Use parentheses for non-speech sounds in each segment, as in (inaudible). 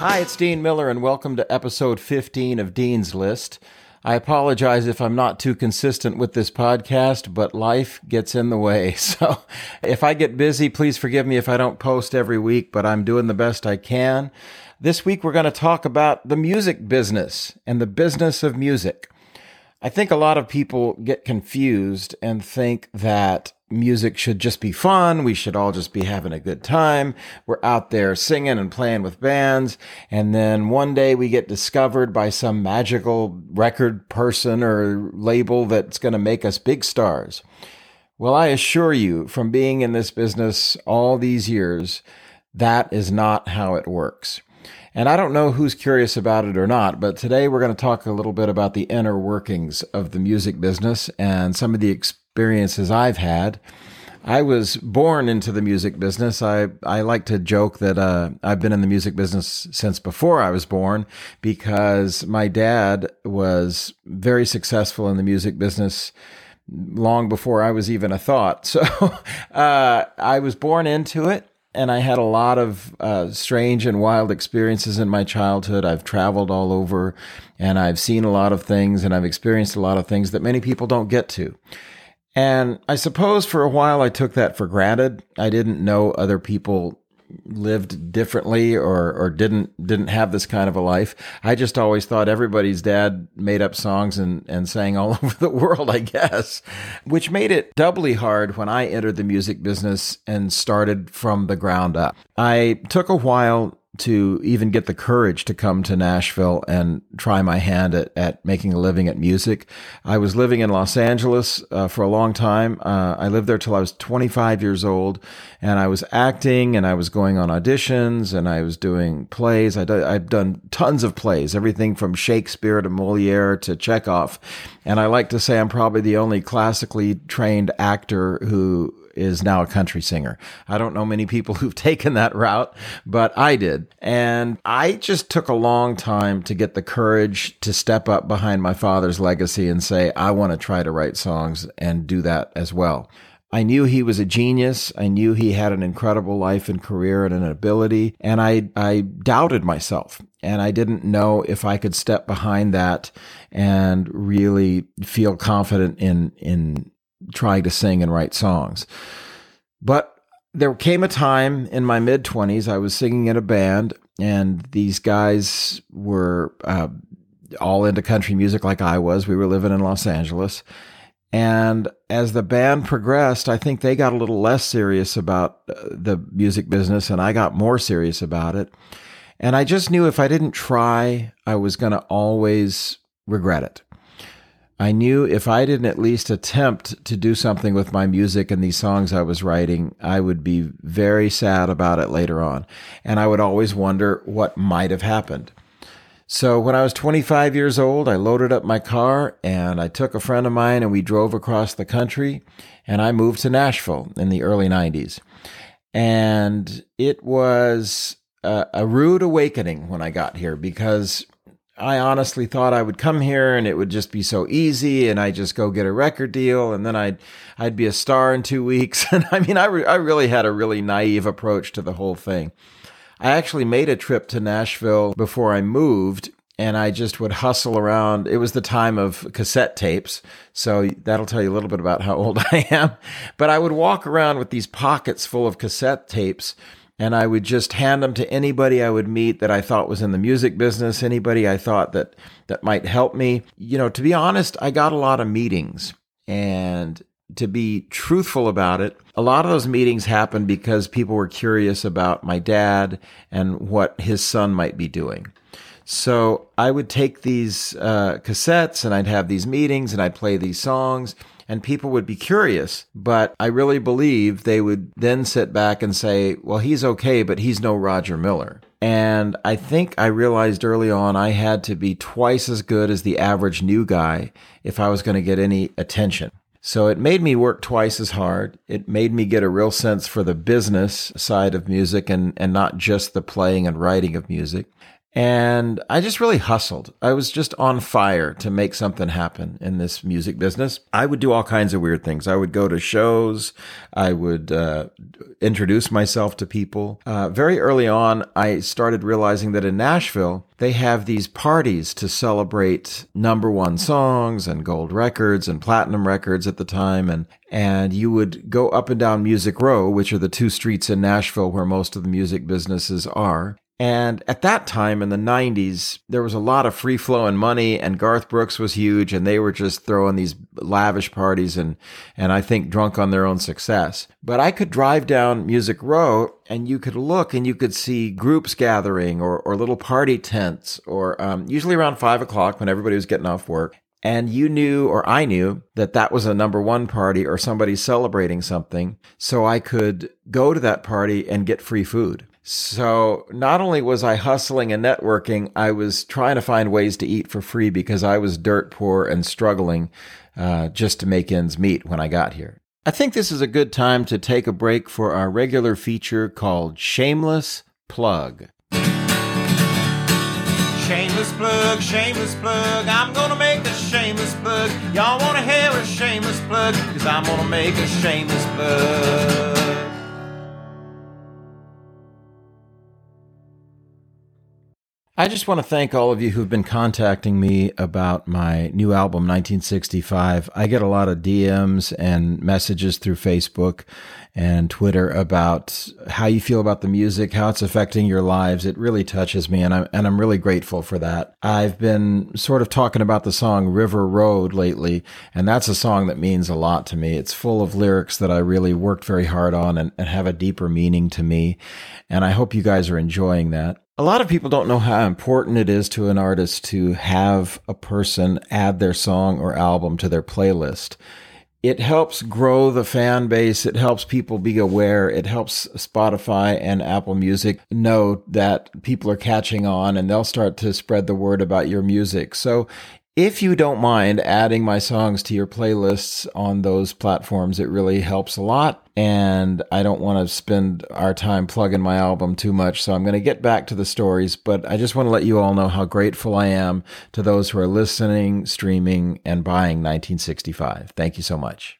Hi, it's Dean Miller, and welcome to episode 15 of Dean's List. I apologize if I'm not too consistent with this podcast, but life gets in the way. (laughs) So if I get busy, please forgive me if I don't post every week, but I'm doing the best I can. This week, we're going to talk about the music business and the business of music. I think a lot of people get confused and think that music should just be fun. We should all just be having a good time. We're out there singing and playing with bands. And then one day we get discovered by some magical record person or label that's going to make us big stars. Well, I assure you from being in this business all these years, that is not how it works. And I don't know who's curious about it or not, but today we're going to talk a little bit about the inner workings of the music business and some of the experiences I've had. I was born into the music business. I, I like to joke that uh, I've been in the music business since before I was born because my dad was very successful in the music business long before I was even a thought. (laughs) So uh, I was born into it and I had a lot of uh, strange and wild experiences in my childhood. I've traveled all over and I've seen a lot of things and I've experienced a lot of things that many people don't get to. And I suppose for a while I took that for granted. I didn't know other people lived differently or or didn't didn't have this kind of a life. I just always thought everybody's dad made up songs and and sang all (laughs) over the world, I guess, which made it doubly hard when I entered the music business and started from the ground up. I took a while to even get the courage to come to Nashville and try my hand at, at making a living at music. I was living in Los Angeles uh, for a long time. Uh, I lived there till I was 25 years old, and I was acting and I was going on auditions and I was doing plays. I've done tons of plays, everything from Shakespeare to Moliere to Chekhov. And I like to say I'm probably the only classically trained actor who is now a country singer. I don't know many people (laughs) who've taken that route, but I did. And I just took a long time to get the courage to step up behind my father's legacy and say, I want to try to write songs and do that as well. I knew he was a genius. I knew he had an incredible life and career and an ability. And I, I doubted myself and I didn't know if I could step behind that and really feel confident in, in trying to sing and write songs. But there came a time in my mid 20s, I was singing in a band, and these guys were uh, all into country music like I was. We were living in Los Angeles. And as the band progressed, I think they got a little less serious about uh, the music business, and I got more serious about it. And I just knew if I didn't try, I was going to always regret it. I knew if I didn't at least attempt to do something with my music and these songs I was writing, I would be very sad about it later on. And I would always wonder what might have happened. So when I was 25 years old, I loaded up my car and I took a friend of mine and we drove across the country and I moved to Nashville in the early 90s. And it was a, a rude awakening when I got here because I honestly thought I would come here and it would just be so easy and I just go get a record deal and then I'd I'd be a star in 2 weeks (laughs) and I mean I re- I really had a really naive approach to the whole thing. I actually made a trip to Nashville before I moved and I just would hustle around. It was the time of cassette tapes, so that'll tell you a little bit about how (laughs) old I am. But I would walk around with these pockets full of cassette tapes and I would just hand them to anybody I would meet that I thought was in the music business, anybody I thought that that might help me. You know, to be honest, I got a lot of meetings and to be truthful about it, a lot of those meetings happened because people were curious about my dad and what his son might be doing. So I would take these uh, cassettes and I'd have these meetings and I'd play these songs and people would be curious. But I really believe they would then sit back and say, well, he's okay, but he's no Roger Miller. And I think I realized early on I had to be twice as good as the average new guy if I was going to get any attention. So it made me work twice as hard. It made me get a real sense for the business side of music and, and not just the playing and writing of music. And I just really hustled. I was just on fire to make something happen in this music business. I would do all kinds of weird things. I would go to shows. I would uh, introduce myself to people. Uh, very early on, I started realizing that in Nashville, they have these parties to celebrate number one songs and gold records and platinum records at the time. And, and you would go up and down Music Row, which are the two streets in Nashville where most of the music businesses are. And at that time in the 90s, there was a lot of free flowing money and Garth Brooks was huge and they were just throwing these lavish parties and, and I think drunk on their own success. But I could drive down Music Row and you could look and you could see groups gathering or, or little party tents or um, usually around five o'clock when everybody was getting off work. And you knew, or I knew, that that was a number one party or somebody celebrating something. So I could go to that party and get free food. So not only was I hustling and networking, I was trying to find ways to eat for free because I was dirt poor and struggling uh, just to make ends meet when I got here. I think this is a good time to take a break for our regular feature called Shameless Plug. Shameless plug, shameless plug. I'm gonna make a shameless plug. Y'all wanna hear a shameless plug? Cause I'm gonna make a shameless plug. I just want to thank all of you who've been contacting me about my new album, 1965. I get a lot of DMs and messages through Facebook and Twitter about how you feel about the music, how it's affecting your lives. It really touches me, and I'm, and I'm really grateful for that. I've been sort of talking about the song River Road lately, and that's a song that means a lot to me. It's full of lyrics that I really worked very hard on and, and have a deeper meaning to me. And I hope you guys are enjoying that. A lot of people don't know how important it is to an artist to have a person add their song or album to their playlist. It helps grow the fan base. It helps people be aware. It helps Spotify and Apple Music know that people are catching on and they'll start to spread the word about your music. So if you don't mind adding my songs to your playlists on those platforms, it really helps a lot. And I don't want to spend our time plugging my album too much. So I'm going to get back to the stories, but I just want to let you all know how grateful I am to those who are listening, streaming, and buying 1965. Thank you so much.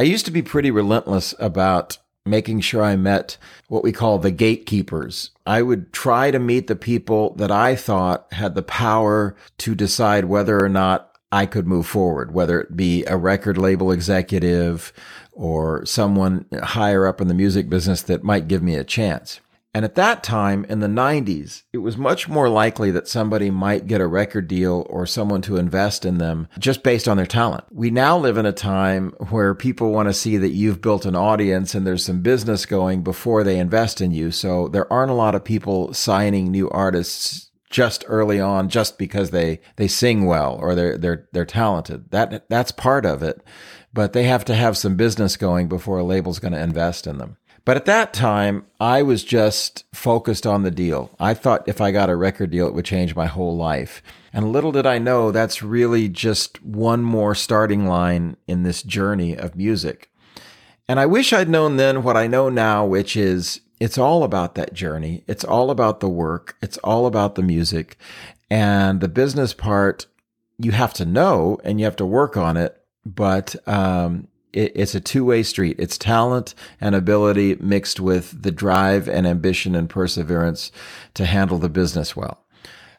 I used to be pretty relentless about making sure I met what we call the gatekeepers. I would try to meet the people that I thought had the power to decide whether or not I could move forward, whether it be a record label executive or someone higher up in the music business that might give me a chance. And at that time in the 90s, it was much more likely that somebody might get a record deal or someone to invest in them just based on their talent. We now live in a time where people want to see that you've built an audience and there's some business going before they invest in you. So there aren't a lot of people signing new artists just early on just because they they sing well or they're they're they're talented. That that's part of it. But they have to have some business going before a label's going to invest in them. But at that time, I was just focused on the deal. I thought if I got a record deal, it would change my whole life. And little did I know that's really just one more starting line in this journey of music. And I wish I'd known then what I know now, which is it's all about that journey. It's all about the work. It's all about the music. And the business part, you have to know and you have to work on it. But um, it, it's a two way street. It's talent and ability mixed with the drive and ambition and perseverance to handle the business well.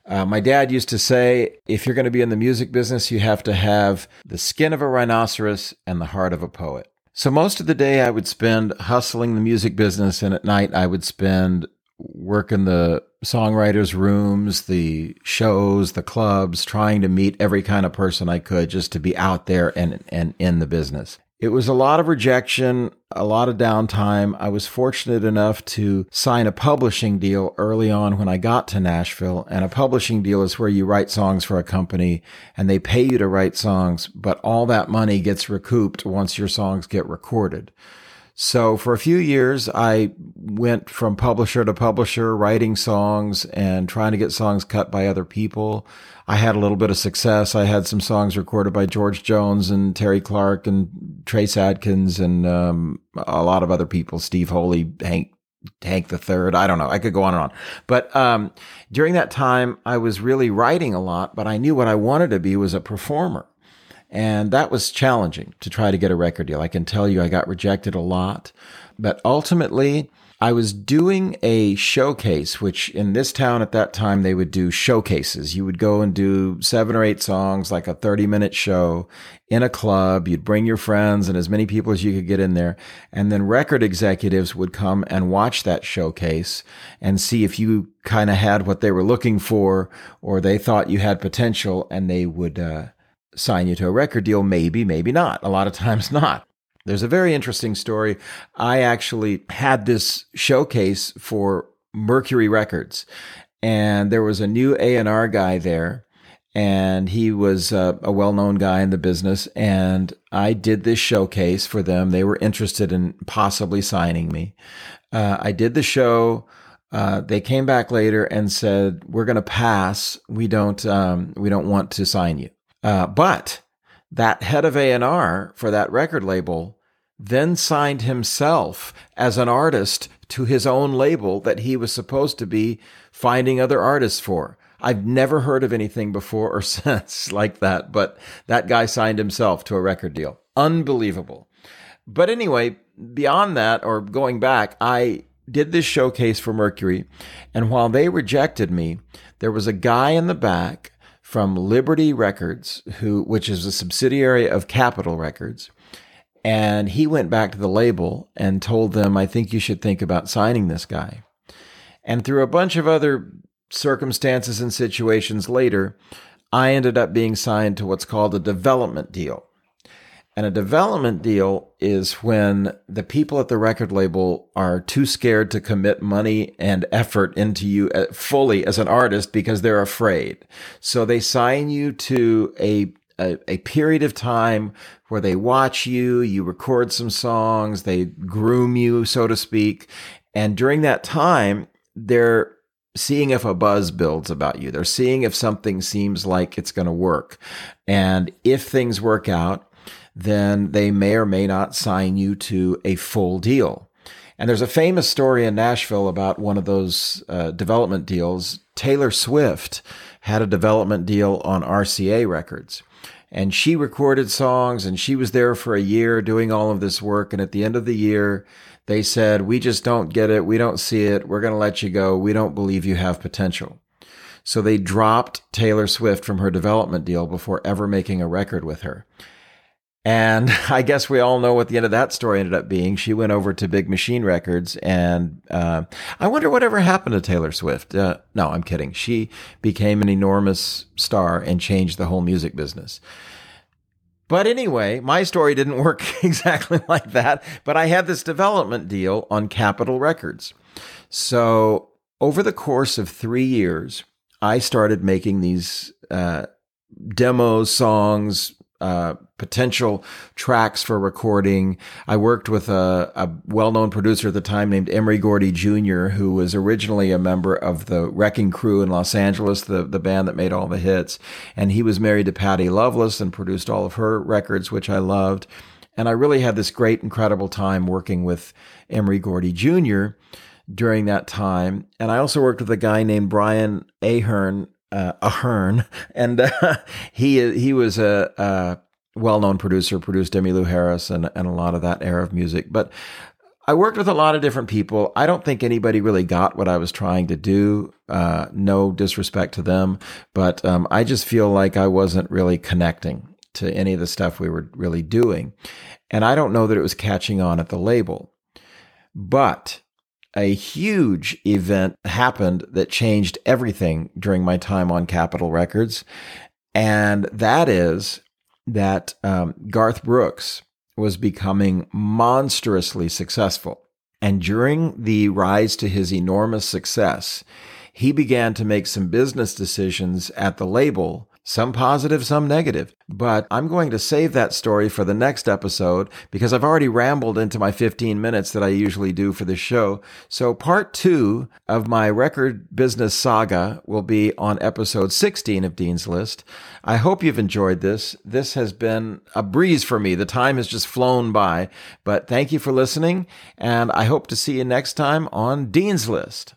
Uh, my dad used to say, if you're going to be in the music business, you have to have the skin of a rhinoceros and the heart of a poet. So most of the day I would spend hustling the music business, and at night I would spend working the songwriters' rooms, the shows, the clubs, trying to meet every kind of person I could just to be out there and, and in the business. It was a lot of rejection, a lot of downtime. I was fortunate enough to sign a publishing deal early on when I got to Nashville. And a publishing deal is where you write songs for a company and they pay you to write songs, but all that money gets recouped once your songs get recorded. So for a few years, I went from publisher to publisher, writing songs and trying to get songs cut by other people. I had a little bit of success. I had some songs recorded by George Jones and Terri Clark and Trace Adkins and um, a lot of other people, Steve Holy, Hank Hank the Third. I don't know. I could go on and on. But um, during that time, I was really writing a lot, but I knew what I wanted to be was a performer. And that was challenging to try to get a record deal. I can tell you I got rejected a lot. But ultimately, I was doing a showcase, which in this town at that time, they would do showcases. You would go and do seven or eight songs, like a 30 minute show in a club. You'd bring your friends and as many people as you could get in there. And then record executives would come and watch that showcase and see if you kind of had what they were looking for or they thought you had potential and they would, uh, sign you to a record deal. Maybe, maybe not. A lot of times (laughs) not. There's a very interesting story. I actually had this showcase for Mercury Records, and there was a new A&R guy there, and he was a, a well-known guy in the business, and I did this showcase for them. They were interested in possibly signing me. Uh, I did the show. Uh, they came back later and said, "We're going to pass. We don't. Um, we don't want to sign you." Uh, but that head of A&R for that record label then signed himself as an artist to his own label that he was supposed to be finding other artists for. I've never heard of anything before or (laughs) since like that, but that guy signed himself to a record deal. Unbelievable. But anyway, beyond that, or going back, I did this showcase for Mercury, and while they rejected me, there was a guy in the back from Liberty Records, who which is a subsidiary of Capitol Records, and he went back to the label and told them, I think you should think about signing this guy. And through a bunch of other circumstances and situations later, I ended up being signed to what's called a development deal. And a development deal is when the people at the record label are too scared to commit money and effort into you uh, fully as an artist because they're afraid. So they sign you to a a, a, period of time where they watch you, you record some songs, they groom you, so to speak. And during that time, they're seeing if a buzz builds about you. They're seeing if something seems like it's going to work. And if things work out, then they may or may not sign you to a full deal. And there's a famous story in Nashville about one of those uh, development deals. Taylor Swift had a development deal on RCA Records and she recorded songs and she was there for a year doing all of this work. And at the end of the year, they said, we just don't get it. We don't see it. We're going to let you go. We don't believe you have potential. So they dropped Taylor Swift from her development deal before ever making a record with her. And (laughs) I guess we all know what the end of that story ended up being. She went over to Big Machine Records, and uh, I wonder whatever happened to Taylor Swift. Uh, no, I'm kidding. She became an enormous star and changed the whole music business. But anyway, my story didn't (laughs) work (laughs) exactly like that. But I had this development deal on Capitol Records. So over the course of three years, I started making these uh, demos, songs, uh, potential tracks for recording. I worked with a, a well-known producer at the time named Emory Gordy Jr., who was originally a member of the Wrecking Crew in Los Angeles, the, the band that made all the hits. And he was married to Patty Loveless and produced all of her records, which I loved. And I really had this great, incredible time working with Emory Gordy Jr. during that time. And I also worked with a guy named Brian Ahern uh, Ahern, (laughs) and uh, (laughs) he he was a, a well-known producer, produced Emmylou Harris and and a lot of that era of music. But I worked with a lot of different people. I don't think anybody really got what I was trying to do. Uh, no disrespect to them, but um, I just feel like I wasn't really connecting to any of the stuff we were really doing, and I don't know that it was catching on at the label. But a huge event happened that changed everything during my time on Capitol Records. And that is that um, Garth Brooks was becoming monstrously successful. And during the rise to his enormous success, he began to make some business decisions at the label some positive, some negative. But I'm going to save that story for the next episode because I've already rambled into my 15 minutes that I usually do for this show. So part two of my record business saga will be on episode 16 of Dean's List. I hope you've enjoyed this. This has been a breeze for me. The time has just flown by, but thank you for listening and I hope to see you next time on Dean's List.